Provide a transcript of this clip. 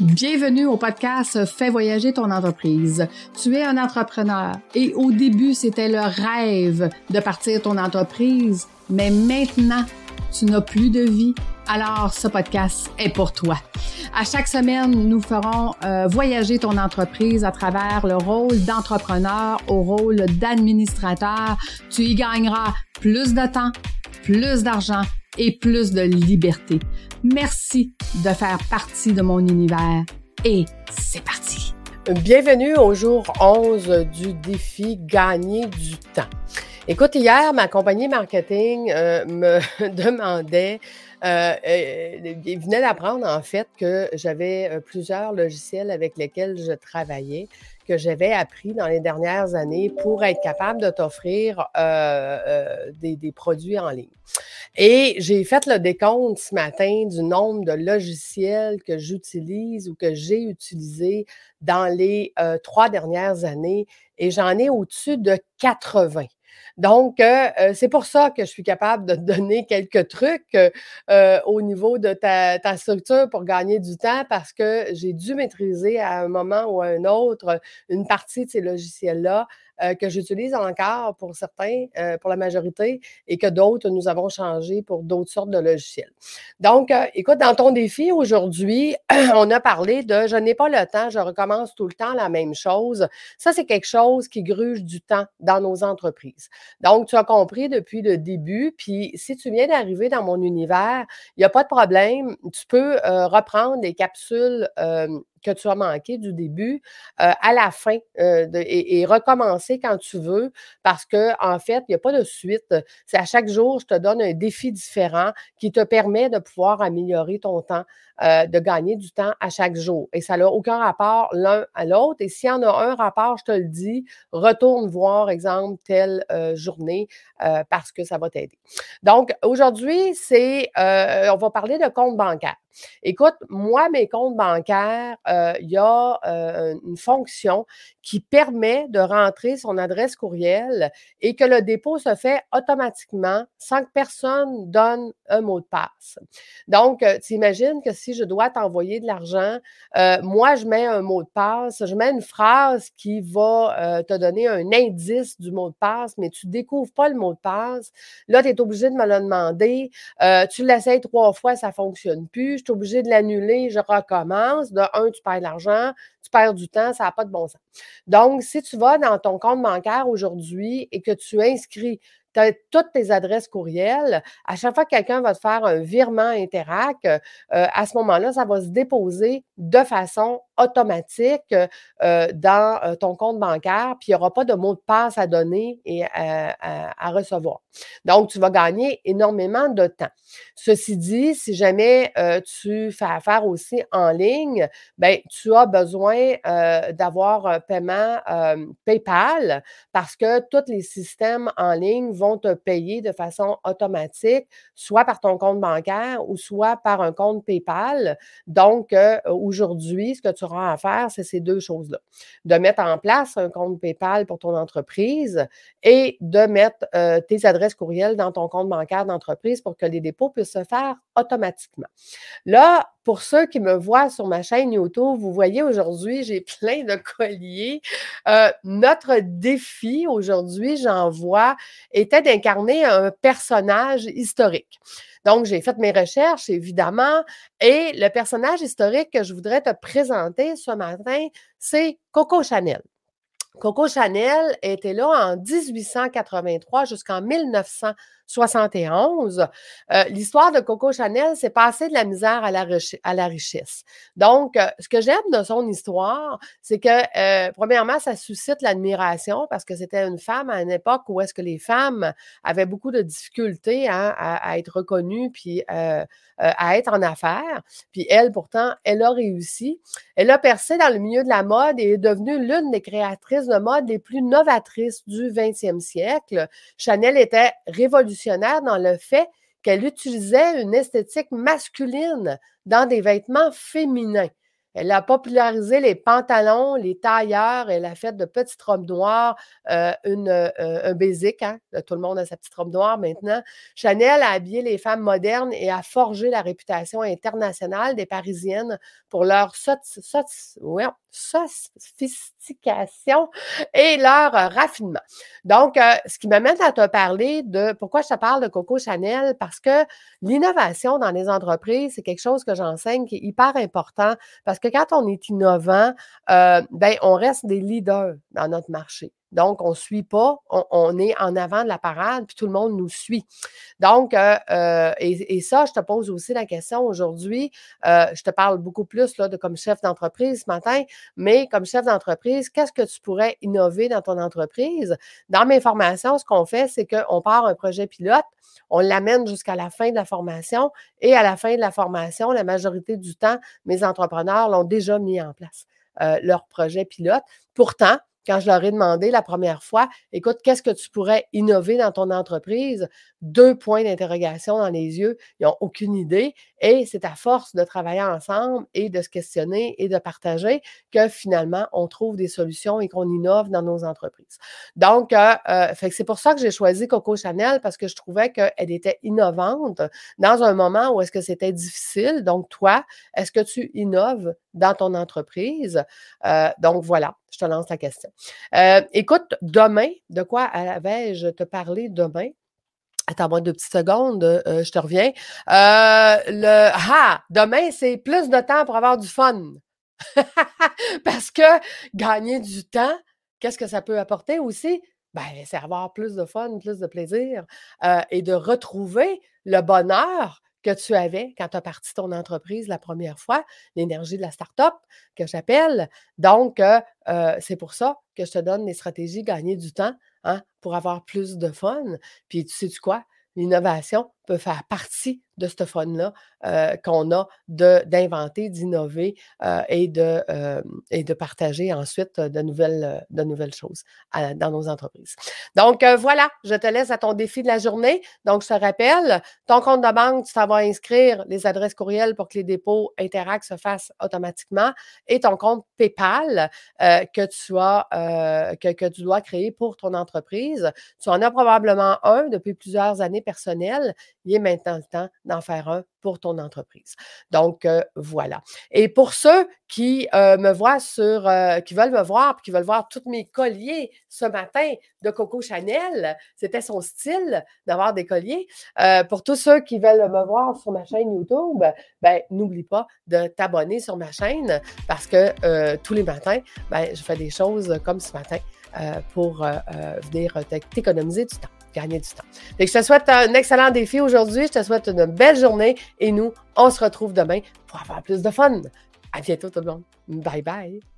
Bienvenue au podcast Fais voyager ton entreprise. Tu es un entrepreneur et au début, c'était le rêve de partir ton entreprise, mais maintenant, tu n'as plus de vie. Alors, ce podcast est pour toi. À chaque semaine, nous ferons euh, voyager ton entreprise à travers le rôle d'entrepreneur au rôle d'administrateur. Tu y gagneras plus de temps, plus d'argent et plus de liberté. Merci de faire partie de mon univers et c'est parti. Bienvenue au jour 11 du défi Gagner du temps. Écoute, hier, ma compagnie marketing euh, me demandait, euh, euh, venait d'apprendre en fait que j'avais euh, plusieurs logiciels avec lesquels je travaillais que j'avais appris dans les dernières années pour être capable de t'offrir des, produits en ligne. Et j'ai fait le décompte ce matin du nombre de logiciels que j'utilise ou que j'ai utilisés dans les euh, trois dernières années et j'en ai au-dessus de 80. Donc, euh, euh, c'est pour ça que je suis capable de te donner quelques trucs au niveau de ta, ta, structure pour gagner du temps parce que j'ai dû maîtriser à un moment ou à un autre une partie de ces logiciels-là euh, que j'utilise encore pour certains, euh, pour la majorité, et que d'autres, nous avons changé pour d'autres sortes de logiciels. Donc, euh, écoute, dans ton défi aujourd'hui, on a parlé de je n'ai pas le temps, je recommence tout le temps la même chose. Ça, c'est quelque chose qui gruge du temps dans nos entreprises. Donc, tu as compris depuis le début, puis si tu viens d'arriver dans mon univers, il n'y a pas de problème, tu peux reprendre les capsules que tu as manqué du début euh, à la fin euh, de, et, recommencer quand tu veux parce que en fait, il n'y a pas de suite. C'est à chaque jour, je te donne un défi différent qui te permet de pouvoir améliorer ton temps, euh, de gagner du temps à chaque jour. Et ça n'a aucun rapport l'un à l'autre. Et s'il y en a un rapport, je te le dis, retourne voir, exemple, telle euh, journée euh, parce que ça va t'aider. Donc, aujourd'hui, c'est, on va parler de compte bancaire. Écoute, moi, mes comptes bancaires, il y a une fonction qui permet de rentrer son adresse courriel et que le dépôt se fait automatiquement sans que personne donne un mot de passe. Donc, tu imagines que si je dois t'envoyer de l'argent, euh, moi, je mets un mot de passe, je mets une phrase qui va euh, te donner un indice du mot de passe, mais tu ne découvres pas le mot de passe. Là, tu es obligé de me le demander. Euh, tu l'essayes trois fois, ça ne fonctionne plus. Je suis obligé de l'annuler, je recommence. De un, tu perds de l'argent, tu perds du temps, ça n'a pas de bon sens. Donc, si tu vas dans ton compte bancaire aujourd'hui et que tu inscris toutes tes adresses courriels. À chaque fois que quelqu'un va te faire un virement Interac, euh, à ce moment-là, ça va se déposer de façon automatique euh, dans euh, ton compte bancaire, puis il n'y aura pas de mot de passe à donner et à, à, recevoir. Donc, tu vas gagner énormément de temps. Ceci dit, si jamais euh, tu fais affaire aussi en ligne, ben, tu as besoin euh, d'avoir un paiement euh, PayPal parce que tous les systèmes en ligne vont te payer de façon automatique, soit par ton compte bancaire ou soit par un compte PayPal. Donc, aujourd'hui, ce que tu auras à faire, c'est ces deux choses-là. De mettre en place un compte PayPal pour ton entreprise et de mettre euh, tes adresses courriels dans ton compte bancaire d'entreprise pour que les dépôts puissent se faire automatiquement. Là, pour ceux qui me voient sur ma chaîne YouTube, vous voyez aujourd'hui, j'ai plein de colliers. Euh, notre défi aujourd'hui, j'en vois, était d'incarner un personnage historique. Donc, j'ai fait mes recherches, évidemment, et le personnage historique que je voudrais te présenter ce matin, c'est Coco Chanel. Coco Chanel était là en 1883 jusqu'en 1971. Euh, L'histoire de Coco Chanel, c'est passer de la misère à la, richesse. Donc, euh, ce que j'aime de son histoire, c'est que, euh, premièrement, ça suscite l'admiration parce que c'était une femme à une époque où est-ce que les femmes avaient beaucoup de difficultés hein, à, être reconnues puis à être en affaires. Puis elle, pourtant, elle a réussi. Elle a percé dans le milieu de la mode et est devenue l'une des créatrices de mode les plus novatrices du 20e siècle. Chanel était révolutionnaire dans le fait qu'elle utilisait une esthétique masculine dans des vêtements féminins. Elle a popularisé les pantalons, les tailleurs. Elle a fait de petites robes noires, euh, euh, un basic. Hein? Tout le monde a sa petite robe noire maintenant. Chanel a habillé les femmes modernes et a forgé la réputation internationale des Parisiennes pour leur sophistication et leur raffinement. Donc, ce qui m'amène à te parler de pourquoi je te parle de Coco Chanel, parce que l'innovation dans les entreprises, c'est quelque chose que j'enseigne qui est hyper important parce que quand on est innovant, euh, ben, on reste des leaders dans notre marché. Donc, on ne suit pas, on, est en avant de la parade, puis tout le monde nous suit. Donc, euh, euh, et, ça, je te pose aussi la question aujourd'hui. je te parle beaucoup plus là, de comme chef d'entreprise ce matin, mais comme chef d'entreprise, qu'est-ce que tu pourrais innover dans ton entreprise? Dans mes formations, ce qu'on fait, c'est qu'on part un projet pilote, on l'amène jusqu'à la fin de la formation et à la fin de la formation, la majorité du temps, mes entrepreneurs l'ont déjà mis en place, euh, leur projet pilote. Pourtant, quand je leur ai demandé la première fois, écoute, qu'est-ce que tu pourrais innover dans ton entreprise? Deux points d'interrogation dans les yeux. Ils n'ont aucune idée. Et c'est à force de travailler ensemble et de se questionner et de partager que finalement, on trouve des solutions et qu'on innove dans nos entreprises. Donc, euh, euh, c'est pour ça que j'ai choisi Coco Chanel parce que je trouvais qu'elle était innovante dans un moment où est-ce que c'était difficile. Donc, toi, est-ce que tu innoves dans ton entreprise? Euh, donc, voilà, je te lance la question. écoute, demain, de quoi avais-je te parler demain? Attends-moi deux petites secondes, euh, je te reviens. Euh, le Ah! Demain, c'est plus de temps pour avoir du fun. Parce que gagner du temps, qu'est-ce que ça peut apporter aussi? Ben, c'est avoir plus de fun, plus de plaisir euh, et de retrouver le bonheur que tu avais quand tu as parti ton entreprise la première fois, l'énergie de la start-up que j'appelle. Donc, c'est pour ça que je te donne les stratégies gagner du temps hein, pour avoir plus de fun. Puis tu sais-tu quoi? L'innovation peut faire partie de ce fun-là euh, qu'on a d'inventer, d'innover euh, et, de, euh, et de partager ensuite de nouvelles, de nouvelles choses dans nos entreprises. Donc, voilà, je te laisse à ton défi de la journée. Donc, je te rappelle, ton compte de banque, tu t'en vas inscrire les adresses courriels pour que les dépôts Interact se fassent automatiquement et ton compte PayPal que, tu as, que, que tu dois créer pour ton entreprise. Tu en as probablement un depuis plusieurs années personnelles il est maintenant le temps d'en faire un pour ton entreprise. Donc, euh, voilà. Et pour ceux qui euh, me voient sur, euh, qui veulent me voir, puis qui veulent voir tous mes colliers ce matin de Coco Chanel, c'était son style d'avoir des colliers. pour tous ceux qui veulent me voir sur ma chaîne YouTube, ben, n'oublie pas de t'abonner sur ma chaîne parce que tous les matins, ben, je fais des choses comme ce matin pour venir t'économiser du temps gagner du temps. je te souhaite un excellent défi aujourd'hui. Je te souhaite une belle journée et nous, on se retrouve demain pour avoir plus de fun. À bientôt tout le monde. Bye bye.